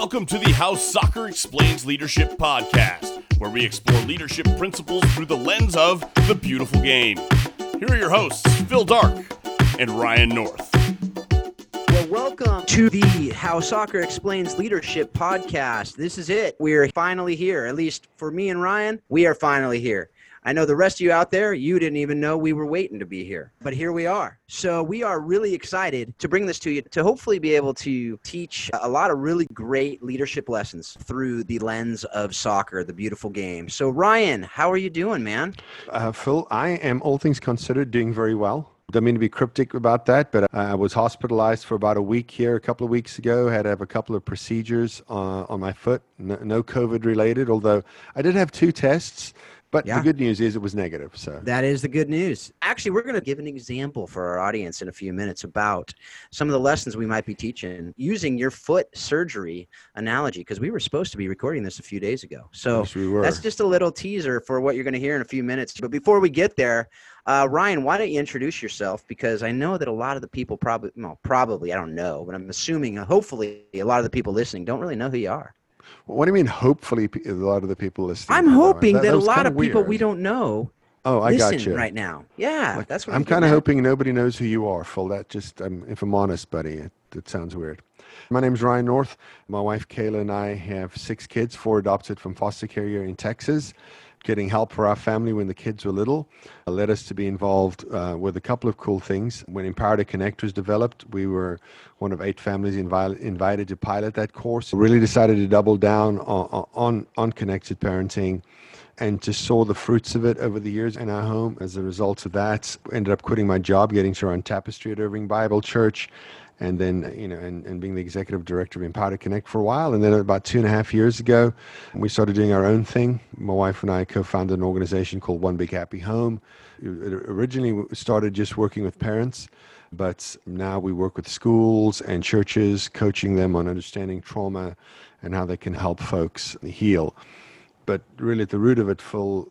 Welcome to the How Soccer Explains Leadership podcast, where we explore leadership principles through the lens of the beautiful game. Here are your hosts, Phil Darke and Ryan North. Well, welcome to the How Soccer Explains Leadership podcast. This is it. We're finally here. At least for me and Ryan, we are finally here. I know the rest of you out there, you didn't even know we were waiting to be here, but here we are. So we are really excited to bring this to you to hopefully be able to teach a lot of really great leadership lessons through the lens of soccer, the beautiful game. So, Ryan, how are you doing, man? Uh, Phil, I am, all things considered, doing very well. Don't mean to be cryptic about that, but I was hospitalized for about a week here a couple of weeks ago. Had to have a couple of procedures uh, on my foot, no, no COVID related, although I did have two tests. But yeah. the good news is it was negative. So that is the good news. Actually, we're going to give an example for our audience in a few minutes about some of the lessons we might be teaching using your foot surgery analogy because we were supposed to be recording this a few days ago. So yes, we that's just a little teaser for what you're going to hear in a few minutes. But before we get there, uh, Ryan, why don't you introduce yourself? Because I know that a lot of the people probably, well, probably, I don't know, but I'm assuming, uh, hopefully, a lot of the people listening don't really know who you are. What do you mean? Hopefully, a lot of the people listening. I'm hoping that, that, a lot of people weird. we don't know. Oh, I got you right now. Yeah, like, that's what I'm, I'm kind of hoping nobody knows who you are, Phil. That just, um, if I'm honest, buddy, it, it sounds weird. My name is Ryan North. My wife Kayla and I have six kids, four adopted from foster care here in Texas getting help for our family when the kids were little uh, led us to be involved uh, with a couple of cool things. When Empowered to Connect was developed, we were one of eight families invi- invited to pilot that course. Really decided to double down on, on, on connected parenting and just saw the fruits of it over the years in our home. As a result of that, ended up quitting my job, getting to run Tapestry at Irving Bible Church, and then you know and, and being the executive director of Empower Connect for a while. And then about two and a half years ago, we started doing our own thing. My wife and I co-founded an organization called One Big Happy Home. It originally started just working with parents, but now we work with schools and churches, coaching them on understanding trauma and how they can help folks heal. But really, at the root of it, Phil,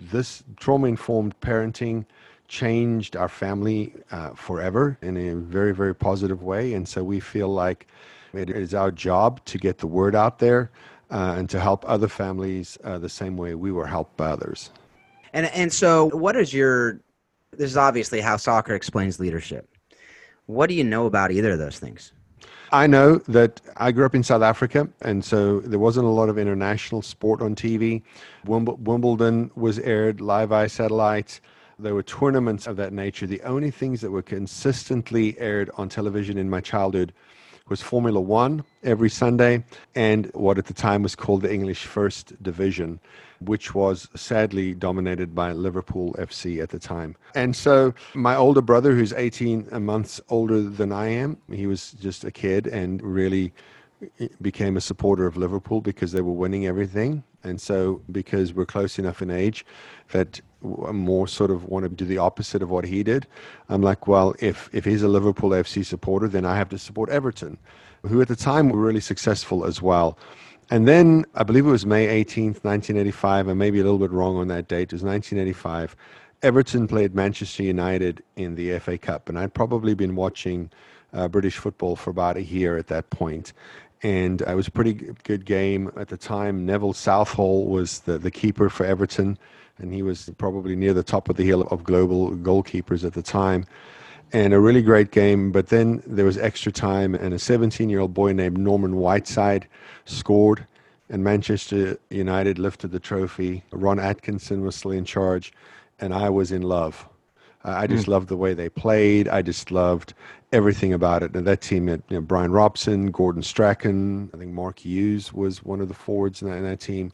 this trauma-informed parenting changed our family uh, forever in a very, very positive way. And so we feel like it is our job to get the word out there uh, and to help other families uh, the same way we were helped by others. And, and so, what is your, this is obviously how soccer explains leadership. What do you know about either of those things? I know that I grew up in South Africa, and so there wasn't a lot of international sport on TV. Wimbledon was aired live via satellite there were tournaments of that nature. The only things that were consistently aired on television in my childhood was Formula One every Sunday and what at the time was called the English First Division, which was sadly dominated by Liverpool FC at the time. And so my older brother, who's 18 months older than I am, he was just a kid and really became a supporter of Liverpool because they were winning everything. And so, because we're close enough in age that more sort of want to do the opposite of what he did, I'm like, well, if, if he's a Liverpool FC supporter, then I have to support Everton, who at the time were really successful as well. And then I believe it was May 18th, 1985. I may be a little bit wrong on that date. It was 1985. Everton played Manchester United in the FA Cup, and I'd probably been watching uh, British football for about a year at that point. point and it was a pretty good game at the time. Neville Southall was the, the keeper for Everton, and he was probably near the top of the hill of global goalkeepers at the time. And a really great game, but then there was extra time, and a 17 year old boy named Norman Whiteside scored, and Manchester United lifted the trophy. Ron Atkinson was still in charge, and I was in love. I just mm. loved the way they played. I just loved everything about it. And that team had you know, Brian Robson, Gordon Strachan, I think Mark Hughes was one of the forwards in that, in that, team.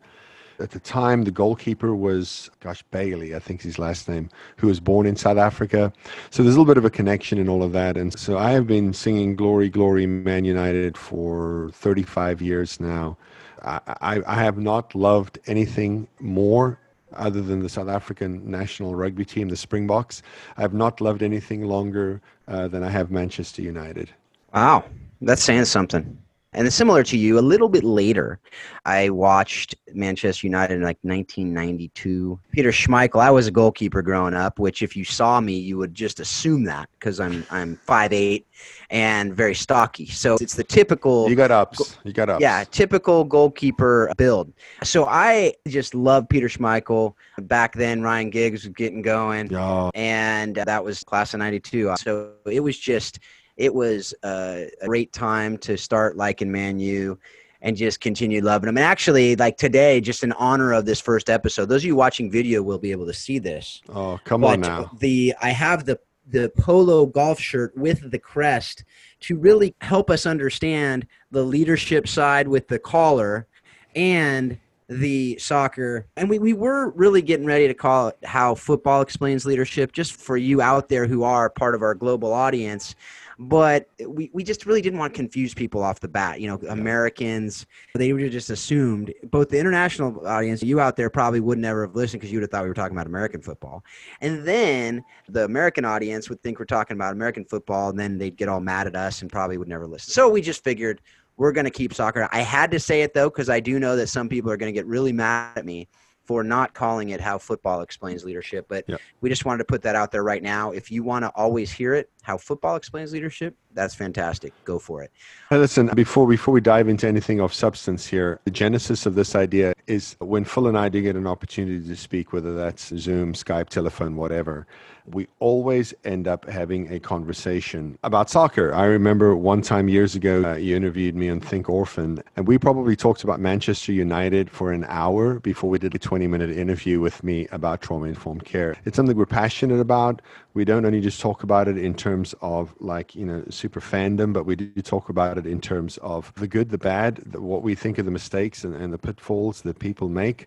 At the time, the goalkeeper was, gosh, Bailey, I think his last name, who was born in South Africa. So there's a little bit of a connection in all of that. And so I have been singing Glory, Glory, Man United for 35 years now. I, I, I have not loved anything more other than the South African national rugby team, the Springboks. I have not loved anything longer uh, than I have Manchester United. Wow, that's saying something. And similar to you, a little bit later, I watched Manchester United in like 1992. Peter Schmeichel. I was a goalkeeper growing up, which if you saw me, you would just assume that because I'm I'm five eight and very stocky. So it's the typical. You got ups. You got ups. Yeah, typical goalkeeper build. So I just love Peter Schmeichel. Back then, Ryan Giggs was getting going, and that was class of '92. So it was just it was a, a great time to start liking Man U and just continue loving them. And actually, like today, just in honor of this first episode, those of you watching video will be able to see this. Oh, come on now. The I have the the polo golf shirt with the crest to really help us understand the leadership side with the collar and the soccer and we, we were really getting ready to call it how football explains leadership just for you out there who are part of our global audience but we, we just really didn't want to confuse people off the bat you know americans they would have just assumed both the international audience you out there probably would never have listened because you would have thought we were talking about american football. And then the american audience would think we're talking about american football and then they'd get all mad at us and probably would never listen. So we just figured we're going to keep soccer. I had to say it though because i do know that some people are going to get really mad at me for not calling it how football explains leadership but we just wanted to put that out there right now. If you want to always hear it how football explains leadership that's fantastic go for it listen, before before we dive into anything of substance here, the genesis of this idea is when Phil and I do get an opportunity to speak, whether that's Zoom, Skype, telephone, whatever, we always end up having a conversation about soccer. I remember one time years ago, uh, you interviewed me on Think Orphan, and we probably talked about Manchester United for an hour before we did a 20 minute interview with me about trauma informed care. It's something we're passionate about. We don't only just talk about it in terms of like, you know, super fandom, but we do talk about it in terms of the good, the bad, the, what we think of the mistakes and, and the pitfalls that people make.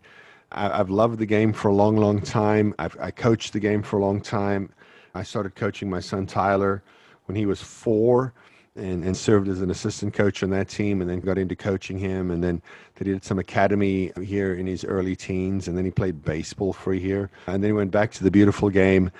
I, I've loved the game for a long, long time. I've, I coached the game for a long time. I started coaching my son Tyler when he was four and, and served as an assistant coach on that team and then got into coaching him. And then they did some academy here in his early teens. And then he played baseball for a year. And then he went back to the beautiful game.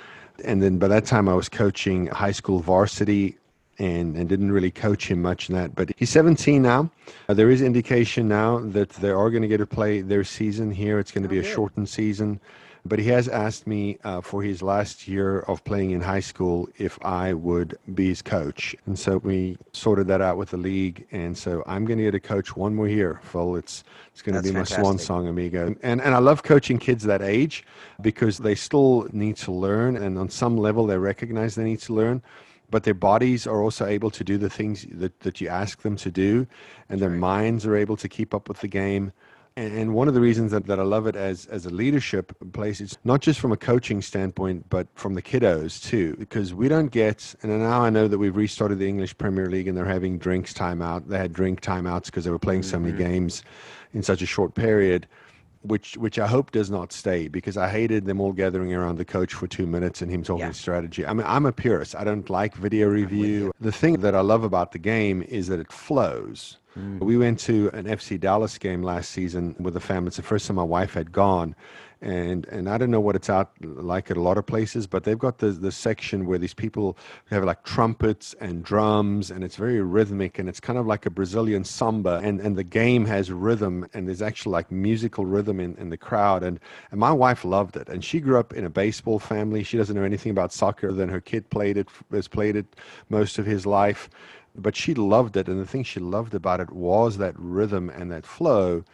And then by that time, I was coaching high school varsity and, and didn't really coach him much in that. But he's 17 now. Uh, there is indication now that they are going to get to play their season here. It's going to be a shortened season. But he has asked me uh, for his last year of playing in high school if I would be his coach. And so we sorted that out with the league. And so I'm going to get to coach one more year, Phil. It's, it's going to be my swan song, amigo. And, and I love coaching kids that age because they still need to learn. And on some level, they recognize they need to learn but their bodies are also able to do the things that, that you ask them to do, and their minds are able to keep up with the game. And, and one of the reasons that, that I love it as, as a leadership place is not just from a coaching standpoint, but from the kiddos too, because we don't get, and now I know that we've restarted the English Premier League and they're having drinks timeout. They had drink timeouts because they were playing so many mm-hmm. games in such a short period which which I hope does not stay because I hated them all gathering around the coach for two minutes and him talking Yeah. strategy. I mean, I'm a purist. I don't like video review. The thing that I love about the game is that it flows. We went to an FC Dallas game last season with the family. It's the first time my wife had gone. And and I don't know what it's out like at a lot of places, but they've got the the section where these people have like trumpets and drums, and it's very rhythmic, and it's kind of like a Brazilian samba, and and the game has rhythm, and there's actually like musical rhythm in, in the crowd, and and my wife loved it, and she grew up in a baseball family. She doesn't know anything about soccer, then her kid played it, has played it most of his life, but she loved it, and the thing she loved about it was that rhythm and that flow.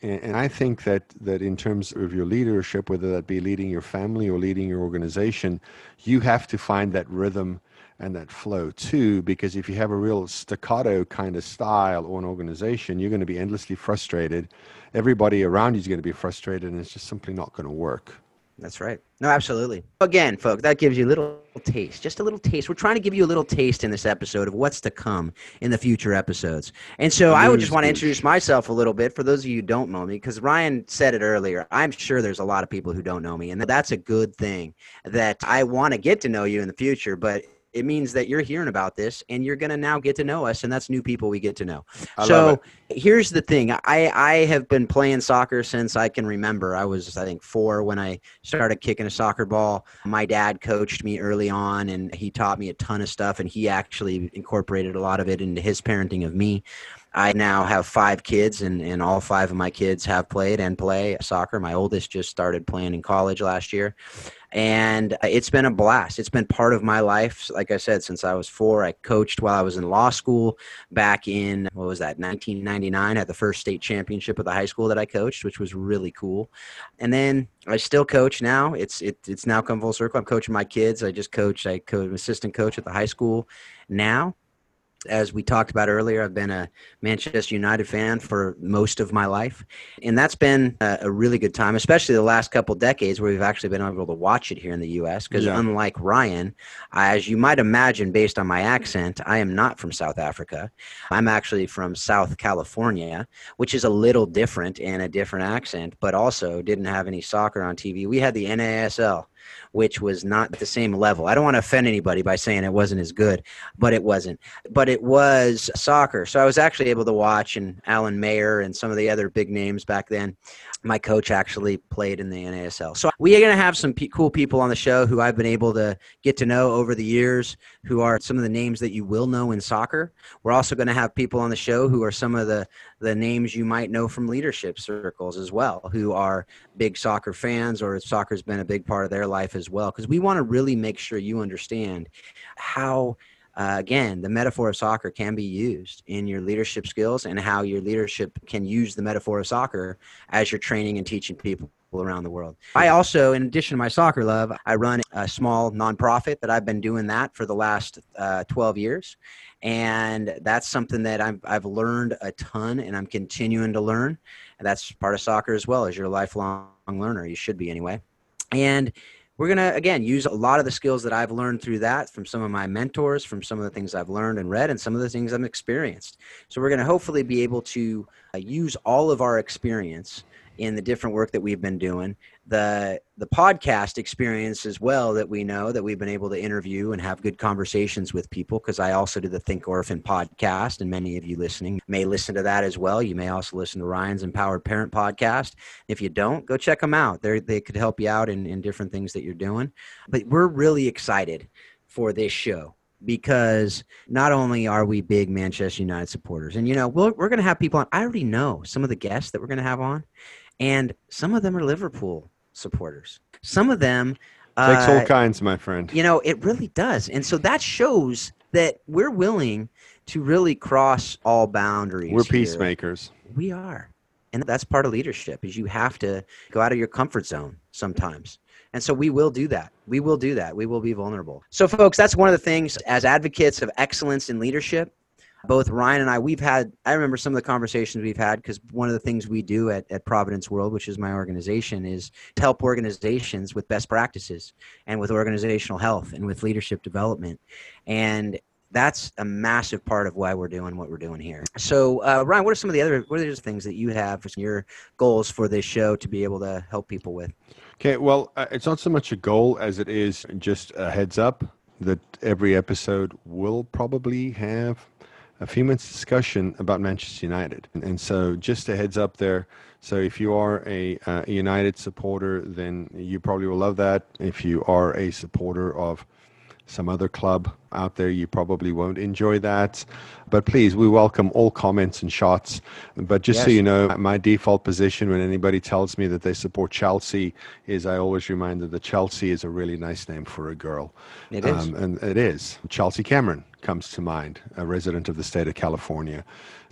And, I think that, that in terms of your leadership, whether that be leading your family or leading your organization, you have to find that rhythm and that flow too. Because if you have a real staccato kind of style or an organization, you're going to be endlessly frustrated. Everybody around you is going to be frustrated, and it's just simply not going to work. That's right. No, absolutely. Again, folks, that gives you a little taste, just a little taste. We're trying to give you a little taste in this episode of what's to come in the future episodes. And so I would just want to introduce myself a little bit for those of you who don't know me, because Ryan said it earlier. I'm sure there's a lot of people who don't know me, and that's a good thing that I want to get to know you in the future, but it means that you're hearing about this and you're going to now get to know us and that's new people we get to know. I so here's the thing I, I have been playing soccer since i can remember. I was i think four when i started kicking a soccer ball. My dad coached me early on and he taught me a ton of stuff and he actually incorporated a lot of it into his parenting of me I now have five kids, and, and all five of my kids have played and play soccer. My oldest just started playing in college last year and it's been a blast. It's been part of my life. Like I said, since I was four, I coached while I was in law school back in, what was that, 1999 at the first state championship of the high school that I coached, which was really cool. And then I still coach now. It's, it, it's now come full circle. I'm coaching my kids. I just coach, I coach assistant coach at the high school now as we talked about earlier, I've been a Manchester United fan for most of my life. And that's been a, a really good time, especially the last couple decades where we've actually been able to watch it here in the U.S. Because yeah. unlike Ryan, as you might imagine based on my accent, I am not from South Africa. I'm actually from South California, which is a little different and a different accent, but also didn't have any soccer on TV. We had the NASL which was not the same level. I don't want to offend anybody by saying it wasn't as good, but it wasn't. But it was soccer. So I was actually able to watch and Alan Mayer and some of the other big names back then. My coach actually played in the NASL. So we are going to have some p- cool people on the show who I've been able to get to know over the years, who are some of the names that you will know in soccer. We're also going to have people on the show who are some of the the names you might know from leadership circles as well, who are big soccer fans or soccer's been a big part of their life as well. Because we want to really make sure you understand how. Uh, again, the metaphor of soccer can be used in your leadership skills and how your leadership can use the metaphor of soccer as you're training and teaching people around the world. I also, in addition to my soccer love, I run a small nonprofit that I've been doing that for the last uh, 12 years. And that's something that I've, I've learned a ton and i'm continuing to learn. And that's part of soccer as well as you're a lifelong learner you should be anyway. And we're going to again use a lot of the skills that i've learned through that from some of my mentors from some of the things i've learned and read and some of the things i've experienced. So we're going to hopefully be able to uh, use all of our experience in the different work that we've been doing the the podcast experience as well that we know that we've been able to interview and have good conversations with people because I also do the Think Orphan podcast and many of you listening may listen to that as well. You may also listen to Ryan's Empowered Parent podcast. If you don't, go check them out. They they could help you out in, in different things that you're doing. But we're really excited for this show because not only are we big Manchester United supporters, and you know, we we're going to have people on. I already know some of the guests that we're going to have on, and some of them are Liverpool supporters. Some of them uh, takes all kinds, my friend. You know, it really does, and so that shows that we're willing to really cross all boundaries. We're peacemakers. Here. We are, and that's part of leadership. Is you have to go out of your comfort zone sometimes. And so we will do that. We will do that. We will be vulnerable. So, folks, that's one of the things as advocates of excellence in leadership both Ryan and I, we've had, I remember some of the conversations we've had because one of the things we do at, at Providence World, which is my organization, is to help organizations with best practices and with organizational health and with leadership development. And that's a massive part of why we're doing what we're doing here. So, uh, Ryan, what are some of the other what are the things that you have for your goals for this show to be able to help people with? Okay, well, uh, it's not so much a goal as it is just a heads up that every episode will probably have a few minutes discussion about Manchester United. And, and so, just a heads up there. So, if you are a, uh, a United supporter, then you probably will love that. If you are a supporter of some other club out there, you probably won't enjoy that. But please, we welcome all comments and shots. But just yes. so you know, my default position when anybody tells me that they support Chelsea is I always remind them that Chelsea is a really nice name for a girl. It is. Um, and it is. Chelsea Cameron comes to mind, a resident of the state of California.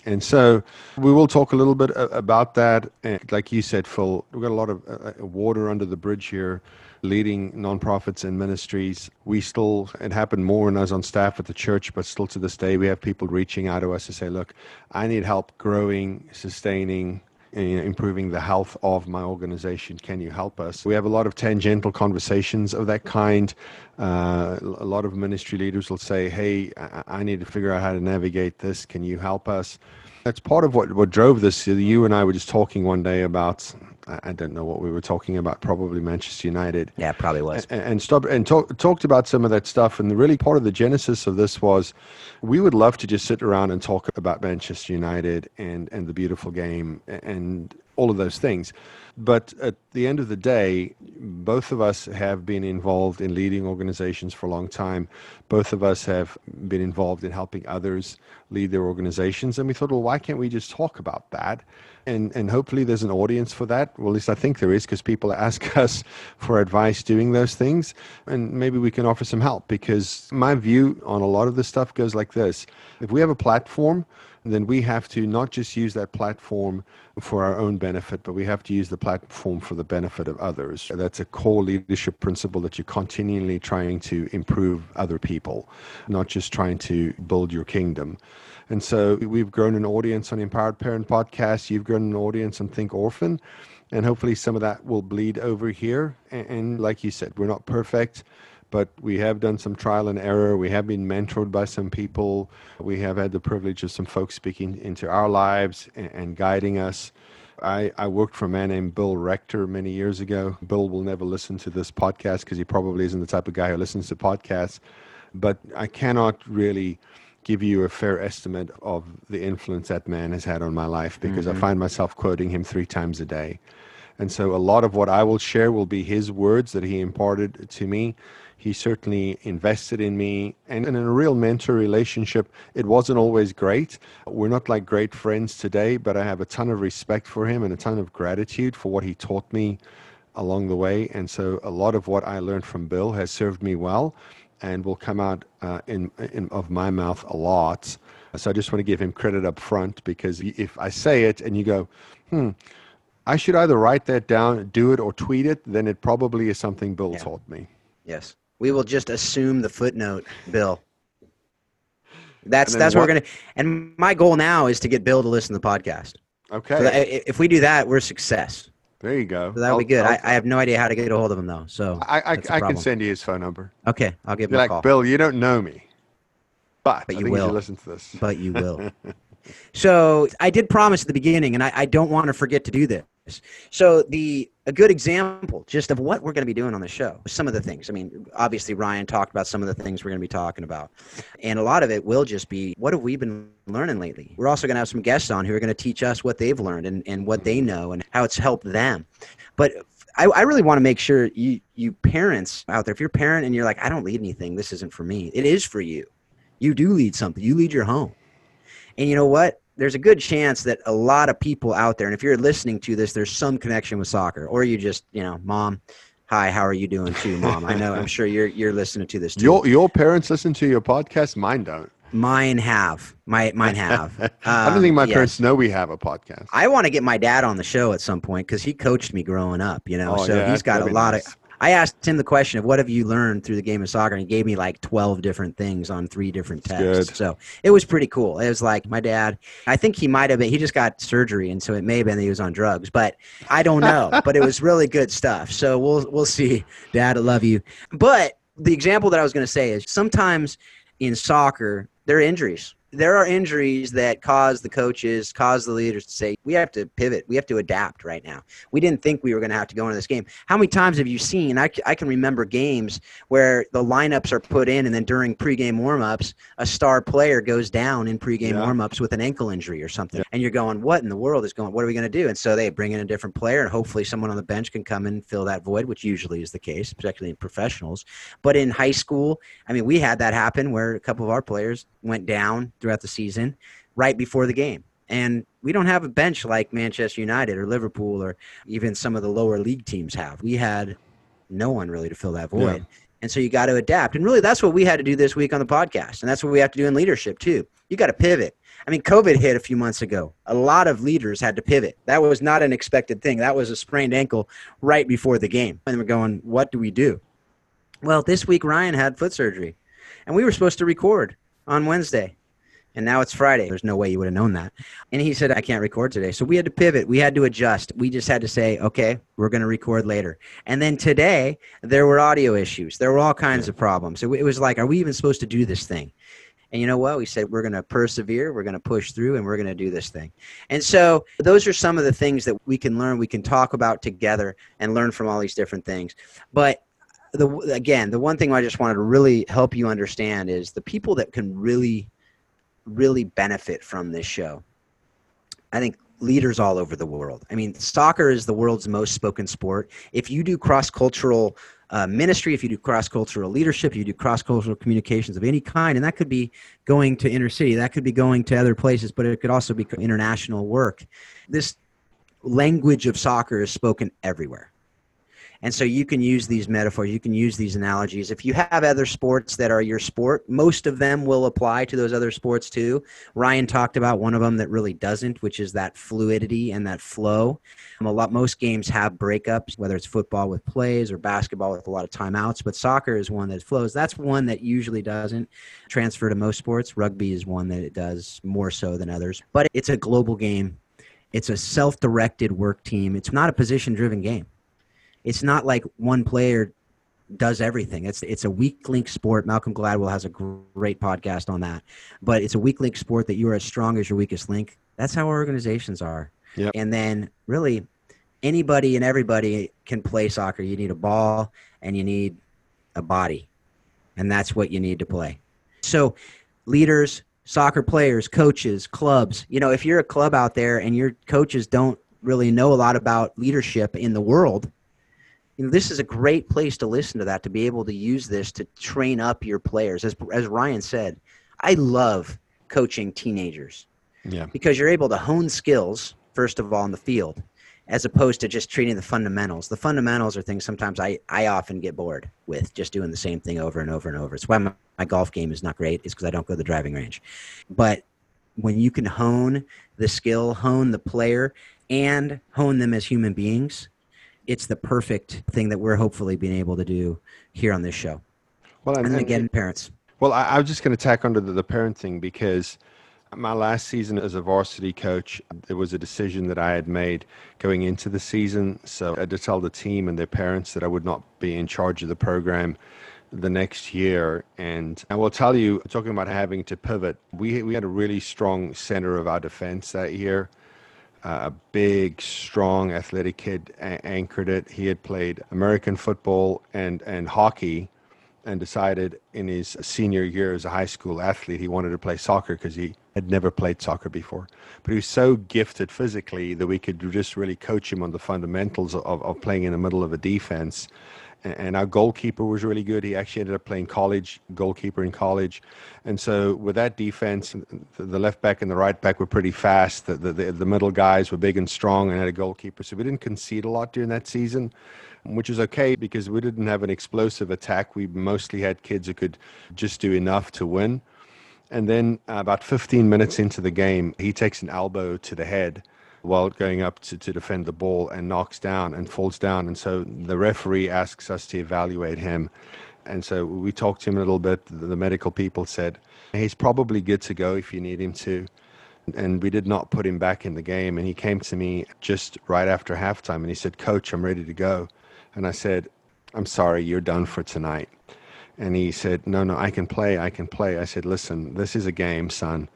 And so we will talk a little bit about that. And like you said, Phil, we've got a lot of uh, uh, water under the bridge here leading nonprofits and ministries. We still, it happened more when I was on staff at the church, but still to this day, we have people reaching out to us to say, look, I need help growing, sustaining, improving the health of my organization. Can you help us? We have a lot of tangential conversations of that kind. Uh, a lot of ministry leaders will say, Hey, I need to figure out how to navigate this. Can you help us? That's part of what, what drove this. You and I were just talking one day about I don't know what we were talking about. Probably Manchester United. Yeah, probably was. And, and stop and talk, talked about some of that stuff. And really, part of the genesis of this was, we would love to just sit around and talk about Manchester United and and the beautiful game and all of those things. But at the end of the day, both of us have been involved in leading organizations for a long time. Both of us have been involved in helping others lead their organizations. And we thought, well, why can't we just talk about that? And, and hopefully there's an audience for that. Well, at least I think there is because people ask us for advice doing those things. And maybe we can offer some help because my view on a lot of this stuff goes like this. If we have a platform, then we have to not just use that platform for our own benefit, but we have to use the platform for the benefit of others. That's a core leadership principle that you're continually trying to improve other people, not just trying to build your kingdom. And so we've grown an audience on Empowered Parent Podcast. You've grown an audience on Think Orphan. And hopefully some of that will bleed over here. And, and like you said, we're not perfect but we have done some trial and error. We have been mentored by some people. We have had the privilege of some folks speaking into our lives and, and guiding us. I, I, worked for a man named Bill Rector many years ago. Bill will never listen to this podcast because he probably isn't the type of guy who listens to podcasts. But I cannot really give you a fair estimate of the influence that man has had on my life because mm-hmm. I find myself quoting him three times a day. And so a lot of what I will share will be his words that he imparted to me he certainly invested in me and, in a real mentor relationship it wasn't always great we're not like great friends today but i have a ton of respect for him and a ton of gratitude for what he taught me along the way and so a lot of what i learned from bill has served me well and will come out uh, in, in of my mouth a lot so i just want to give him credit up front because if i say it and you go hmm I should either write that down, do it, or tweet it. Then it probably is something Bill yeah. taught me. Yes. We will just assume the footnote, Bill. That's that's what, what, we're gonna. And my goal now is to get Bill to listen to the podcast. Okay. So if we do that, we're a success. There you go. So that'll be good. I, I, have no idea how to get a hold of him though. So I I, I can send you his phone number. Okay, I'll give him like, a call. Bill, you don't know me, but, but you will you listen to this. But you will. so I did promise at the beginning, and I, I don't want to forget to do this. So the a good example just of what we're going to be doing on the show. Some of the things. I mean, obviously Ryan talked about some of the things we're going to be talking about. And a lot of it will just be what have we been learning lately? We're also going to have some guests on who are going to teach us what they've learned and, and what they know and how it's helped them. But I, I really want to make sure you you parents out there, if you're a parent and you're like, I don't lead anything, this isn't for me. It is for you. You do lead something. You lead your home. And you know what? There's a good chance that a lot of people out there, and if you're listening to this, there's some connection with soccer, or you just, you know, mom, hi, how are you doing too, mom? I know, I'm sure you're you're listening to this too. Your your parents listen to your podcast. Mine don't. Mine have. My mine have. Um, I don't think my um, yes. parents know we have a podcast. I want to get my dad on the show at some point because he coached me growing up. You know, oh, so yeah, he's got a lot nice. of I asked him the question of what have you learned through the game of soccer, and he gave me like twelve different things on three different tests. Good. So it was pretty cool. It was like my dad. I think he might have been. He just got surgery, and so it may have been that he was on drugs, but I don't know. but it was really good stuff. So we'll we'll see. Dad, I love you. But the example that I was going to say is sometimes in soccer there are injuries there are injuries that cause the coaches, cause the leaders to say, we have to pivot. We have to adapt right now. We didn't think we were going to have to go into this game. How many times have you seen? I, I can remember games where the lineups are put in, and then during pregame warmups, a star player goes down in pregame yeah. warmups with an ankle injury or something. Yeah. And you're going, what in the world is going What are we going to do? And so they bring in a different player, and hopefully someone on the bench can come and fill that void, which usually is the case, particularly in professionals. But in high school, I mean, we had that happen where a couple of our players went down throughout the season right before the game. And we don't have a bench like Manchester United or Liverpool or even some of the lower league teams have. We had no one really to fill that void. Yeah. And so you got to adapt. And really, that's what we had to do this week on the podcast. And that's what we have to do in leadership, too. You got to pivot. I mean, COVID hit a few months ago. A lot of leaders had to pivot. That was not an expected thing. That was a sprained ankle right before the game. And we're going, what do we do? Well, this week, Ryan had foot surgery. And we were supposed to record on Wednesday and now it's Friday. There's no way you would have known that. And he said, I can't record today. So we had to pivot. We had to adjust. We just had to say, okay, we're going to record later. And then today, there were audio issues. There were all kinds of problems. So it was like, are we even supposed to do this thing? And you know what? We said we're going to persevere, we're going to push through, and we're going to do this thing. And so, those are some of the things that we can learn, we can talk about together and learn from all these different things. But the, again, the one thing I just wanted to really help you understand is the people that can really really benefit from this show. I think leaders all over the world. I mean, soccer is the world's most spoken sport. If you do cross cultural uh, ministry, if you do cross cultural leadership, you do cross cultural communications of any kind, and that could be going to inner city, that could be going to other places, but it could also be international work. This language of soccer is spoken everywhere. And so you can use these metaphors, you can use these analogies. If you have other sports that are your sport, most of them will apply to those other sports too. Ryan talked about one of them that really doesn't, which is that fluidity and that flow. A lot most games have breakups, whether it's football with plays or basketball with a lot of timeouts, but soccer is one that flows. That's one that usually doesn't transfer to most sports. Rugby is one that it does more so than others. But it's a global game. It's a self-directed work team. It's not a position-driven game it's not like one player does everything. It's it's a weak link sport. Malcolm Gladwell has a great podcast on that. But it's a weak link sport that you are as strong as your weakest link. That's how organizations are. Yep. And then really anybody and everybody can play soccer. You need a ball and you need a body. And that's what you need to play. So leaders, soccer players, coaches, clubs, you know, if you're a club out there and your coaches don't really know a lot about leadership in the world, you know, this is a great place to listen to that to be able to use this to train up your players. As as Ryan said, I love coaching teenagers. Yeah. Because you're able to hone skills first of all in the field, as opposed to just treating the fundamentals. The fundamentals are things sometimes I I often get bored with just doing the same thing over and over and over. It's why my, my golf game is not great. Is because I don't go to the driving range. But when you can hone the skill, hone the player, and hone them as human beings it's the perfect thing that we're hopefully being able to do here on this show. Well, and, and again, parents. Well, I, I was just going to tack onto the, the parent thing because my last season as a varsity coach, it was a decision that I had made going into the season. So I had to tell the team and their parents that I would not be in charge of the program the next year. And I will tell you, talking about having to pivot, we, we had a really strong center of our defense that year a big, strong, athletic kid a- anchored it. He had played American football and, and hockey and decided in his senior year as a high school athlete he wanted to play soccer because he had never played soccer before. But he was so gifted physically that we could just really coach him on the fundamentals of, of playing in the middle of a defense and our goalkeeper was really good. He actually ended up playing college goalkeeper in college, and so with that defense, the left back and the right back were pretty fast. The, the the middle guys were big and strong, and had a goalkeeper. So we didn't concede a lot during that season, which was okay because we didn't have an explosive attack. We mostly had kids who could just do enough to win. And then about 15 minutes into the game, he takes an elbow to the head while going up to, to defend the ball and knocks down and falls down. And so the referee asks us to evaluate him. And so we talked to him a little bit. The medical people said, he's probably good to go if you need him to. And we did not put him back in the game. And he came to me just right after halftime and he said, Coach, I'm ready to go. And I said, I'm sorry, you're done for tonight. And he said, No, no, I can play. I can play. I said, Listen, this is a game, son.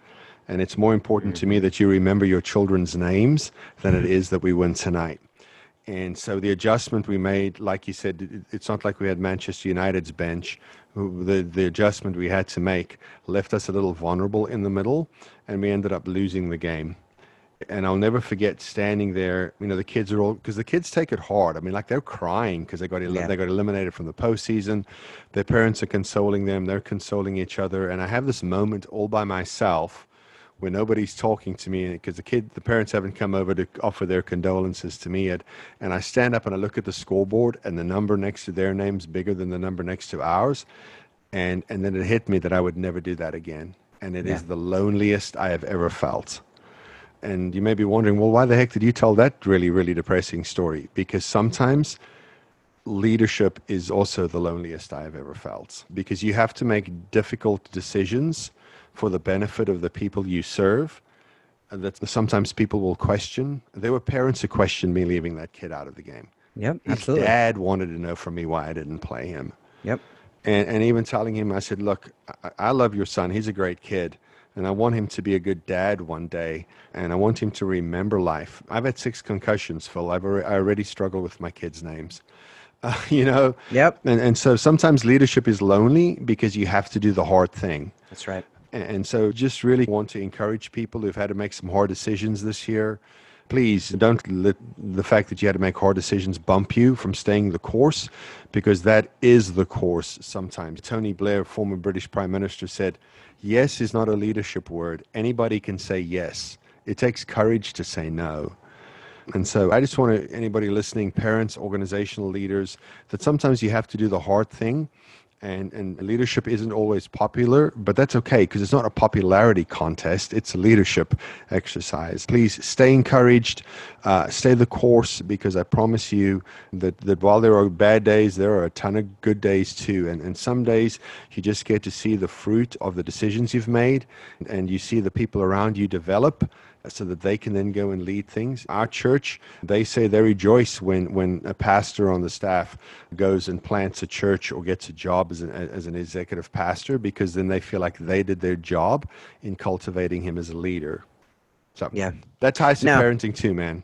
And it's more important to me mm-hmm. that you remember your children's names than it is that we win tonight. And so the adjustment we made, like you said, it's not like we had Manchester United's bench. The, the adjustment we had to make left us a little vulnerable in the middle, and we ended up losing the game. And I'll never forget standing there. You know, the kids are all because the kids take it hard. I mean, like they're crying because they got el- yeah. they got eliminated from the postseason. Their parents are consoling them. They're consoling each other. And I have this moment all by myself where nobody's talking to me because the kid, the parents haven't come over to offer their condolences to me yet. And I stand up and I look at the scoreboard, and the number next to their name's bigger than the number next to ours. And and then it hit me that I would never do that again. And it yeah. is the loneliest I have ever felt. And you may be wondering, well, why the heck did you tell that really, really depressing story? Because sometimes leadership is also the loneliest I have ever felt because you have to make difficult decisions for the benefit of the people you serve that sometimes people will question. There were parents who questioned me leaving that kid out of the game. Yep, His absolutely. dad wanted to know from me why I didn't play him. Yep. And, and even telling him, I said, look, I, I love your son. He's a great kid. And I want him to be a good dad one day. And I want him to remember life. I've had six concussions, Phil. I've already, I already struggle with my kids' names. Uh, you know? Yep. And, and so sometimes leadership is lonely because you have to do the hard thing. That's right. And so just really want to encourage people who've had to make some hard decisions this year please don't let the fact that you had to make hard decisions bump you from staying the course because that is the course sometimes. Tony Blair, former British Prime Minister, said, Yes is not a leadership word. Anybody can say yes. It takes courage to say no. And so I just want to, anybody listening, parents, organizational leaders, that sometimes you have to do the hard thing and, and leadership isn't always popular, but that's okay because it's not a popularity contest. It's a leadership exercise. Please stay encouraged, uh, stay the course because I promise you that, that while there are bad days, there are a ton of good days too. And, and some days you just get to see the fruit of the decisions you've made and you see the people around you develop so that they can then go and lead things. Our church, they say they rejoice when, when a pastor on the staff goes and plants a church or gets a job as an, as an executive pastor because then they feel like they did their job in cultivating him as a leader. So yeah, that ties to now, parenting too, man.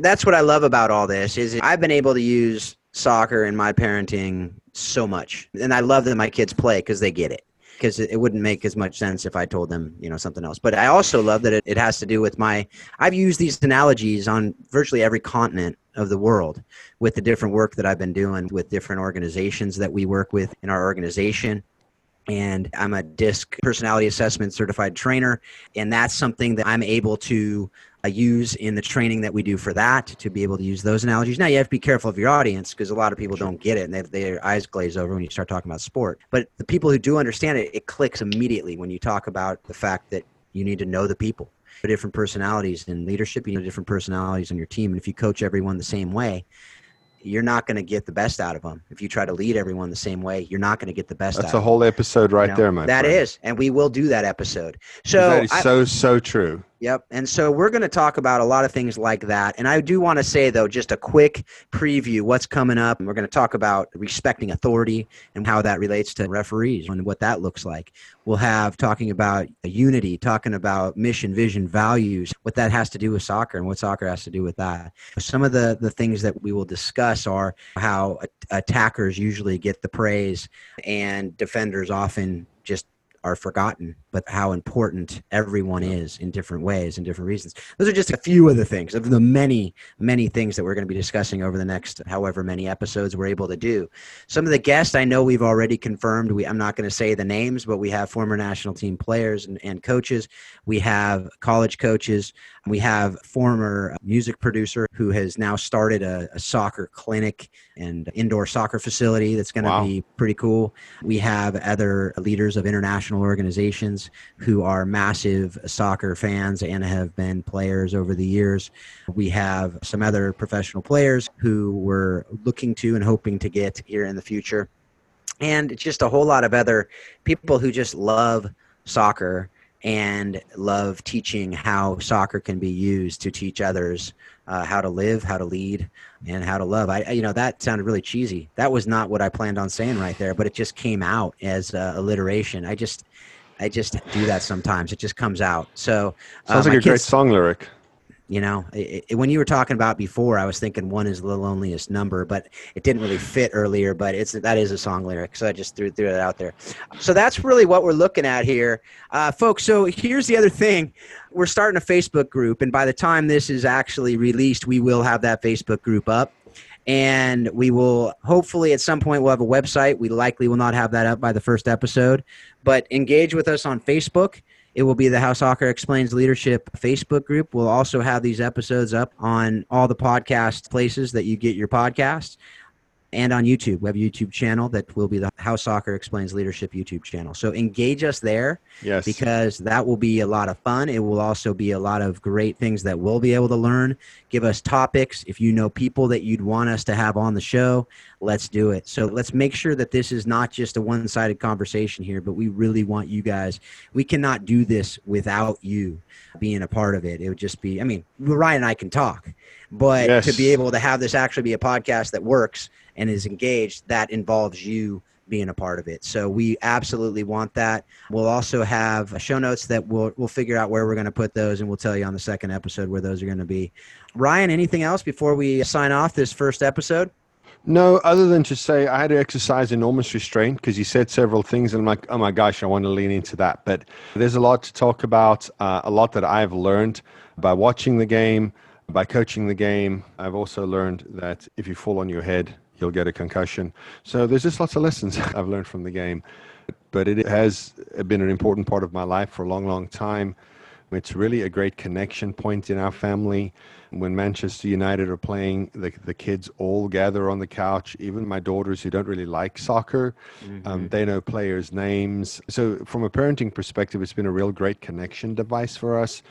That's what I love about all this is I've been able to use soccer in my parenting so much, and I love that my kids play because they get it because it wouldn't make as much sense if I told them, you know, something else. But I also love that it, it has to do with my, I've used these analogies on virtually every continent of the world with the different work that I've been doing with different organizations that we work with in our organization. And I'm a DISC personality assessment certified trainer. And that's something that I'm able to uh, use in the training that we do for that to be able to use those analogies. Now you have to be careful of your audience because a lot of people don't get it and they, their eyes glaze over when you start talking about sport. But the people who do understand it, it clicks immediately when you talk about the fact that you need to know the people. Different personalities in leadership, you need different personalities on your team. And if you coach everyone the same way, you're not going to get the best out of them. If you try to lead everyone the same way, you're not going to get the best. Out of them. That's a whole episode right you know, there, my. That friend. is, and we will do that episode. So that is I, so so true. Yep. And so we're going to talk about a lot of things like that. And I do want to say, though, just a quick preview what's coming up. We're going to talk about respecting authority and how that relates to referees and what that looks like. We'll have talking about unity, talking about mission, vision, values, what that has to do with soccer and what soccer has to do with that. Some of the, the things that we will discuss are how attackers usually get the praise and defenders often just are forgotten, but how important everyone is in different ways and different reasons. Those are just a few of the things of the many, many things that we're going to be discussing over the next however many episodes we're able to do. Some of the guests I know we've already confirmed. We, I'm not going to say the names, but we have former national team players and, and coaches. We have college coaches. We have former music producer who has now started a, a soccer clinic and indoor soccer facility that's going to wow. be pretty cool. We have other leaders of international organizations who are massive soccer fans and have been players over the years. We have some other professional players who we're looking to and hoping to get here in the future. And just a whole lot of other people who just love soccer and love teaching how soccer can be used to teach others uh, how to live, how to lead, and how to love. I, you know, that sounded really cheesy. That was not what I planned on saying right there, but it just came out as uh, alliteration. I just, I just do that sometimes. It just comes out. So uh, sounds like a kids, great song lyric. You know, it, it, when you were talking about before, I was thinking one is the loneliest number, but it didn't really fit earlier. But it's that is a song lyric, so I just threw threw it out there. So that's really what we're looking at here, uh, folks. So here's the other thing: we're starting a Facebook group, and by the time this is actually released, we will have that Facebook group up and we will hopefully at some point we'll have a website. We likely will not have that up by the first episode. But engage with us on facebook. It will be the How Soccer Explains Leadership Facebook group. We'll also have these episodes up on all the podcast places that you get your podcasts and on YouTube. We have a YouTube channel that will be the How Soccer Explains Leadership YouTube channel. So engage us there. Yes. Because that will be a lot of fun. It will also be a lot of great things that we'll be able to learn. Give us topics. If you know people that you'd want us to have on the show, let's do it. So let's make sure that this is not just a one sided conversation here, but we really want you guys. We cannot do this without you being a part of it. It would just be, I mean, Ryan and I can talk, but yes. to be able to have this actually be a podcast that works and is engaged, that involves you being a part of it. So we absolutely want that. We'll also have show notes that we'll we'll figure out where we're going to put those, and we'll tell you on the second episode where those are going to be. Ryan, anything else before we sign off this first episode? No, other than to say I had to exercise enormous restraint because you said several things, and I'm like, oh my gosh, I want to lean into that. But there's a lot to talk about, uh, a lot that I've learned by watching the game, By coaching the game, I've also learned that if you fall on your head, you'll get a concussion. So there's just lots of lessons I've learned from the game. But it has been an important part of my life for a long, long time. It's really a great connection point in our family. When Manchester United are playing, the, the kids all gather on the couch. Even my daughters who don't really like soccer, um, mm-hmm. um, they know players' names. So, from a parenting perspective, it's been a real great connection device for us.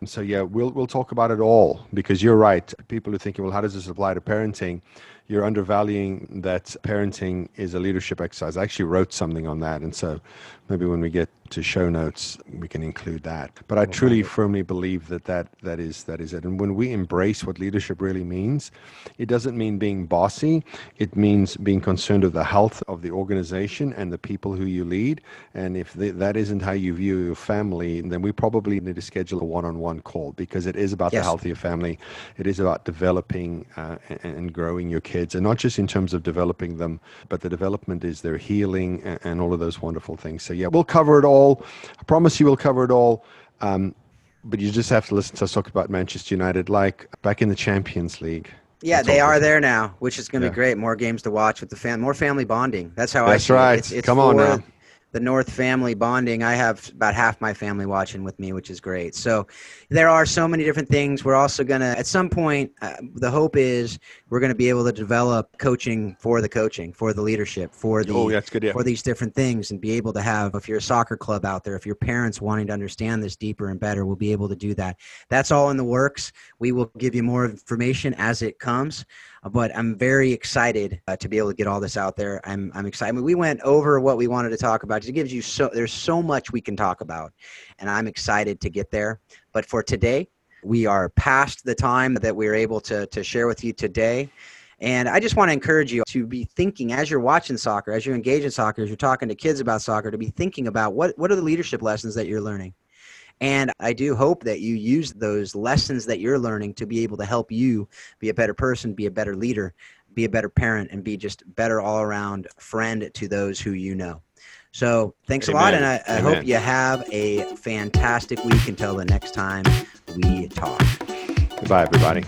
And so, yeah, we'll we'll talk about it all because you're right. People are thinking, well, how does this apply to parenting? You're undervaluing that parenting is a leadership exercise. I actually wrote something on that, and so maybe when we get to show notes, we can include that. But I truly, firmly believe that, that that is that is it. And when we embrace what leadership really means, it doesn't mean being bossy. It means being concerned of the health of the organization and the people who you lead. And if that isn't how you view your family, then we probably need to schedule a one-on-one call because it is about yes. the health of your family. It is about developing uh, and, and growing your kids, and not just in terms of developing them, but the development is their healing and, and all of those wonderful things. So yeah, we'll cover it all. I promise you we'll cover it all. Um, but you just have to listen to us talk about Manchester United, like back in the Champions League. Yeah, That's they are there now, which is going to yeah. be great. More games to watch with the fan, more family bonding. That's how That's I. That's right. It's, it's Come on now the North family bonding. I have about half my family watching with me, which is great. So there are so many different things. We're also going to, at some point, uh, the hope is we're going to be able to develop coaching for the coaching, for the leadership, for the oh, that's good, yeah. for these different things, and be able to have. If you're a soccer club out there, if your parents wanting to understand this deeper and better, we'll be able to do that. That's all in the works. We will give you more information as it comes but I'm very excited uh, to be able to get all this out there. I'm I'm excited. I mean, We went over what we wanted to talk about. It gives you so there's so much we can talk about, and I'm excited to get there. But for today, we are past the time that we are able to to share with you today. And I just want to encourage you to be thinking as you're watching soccer, as you're engaged in soccer, as you're talking to kids about soccer, to be thinking about what, what are the leadership lessons that you're learning? And I do hope that you use those lessons that you're learning to be able to help you be a better person, be a better leader, be a better parent, and be just better all around friend to those who you know. So thanks Amen. a lot, and I, I hope you have a fantastic week until the next time we talk. Goodbye, everybody.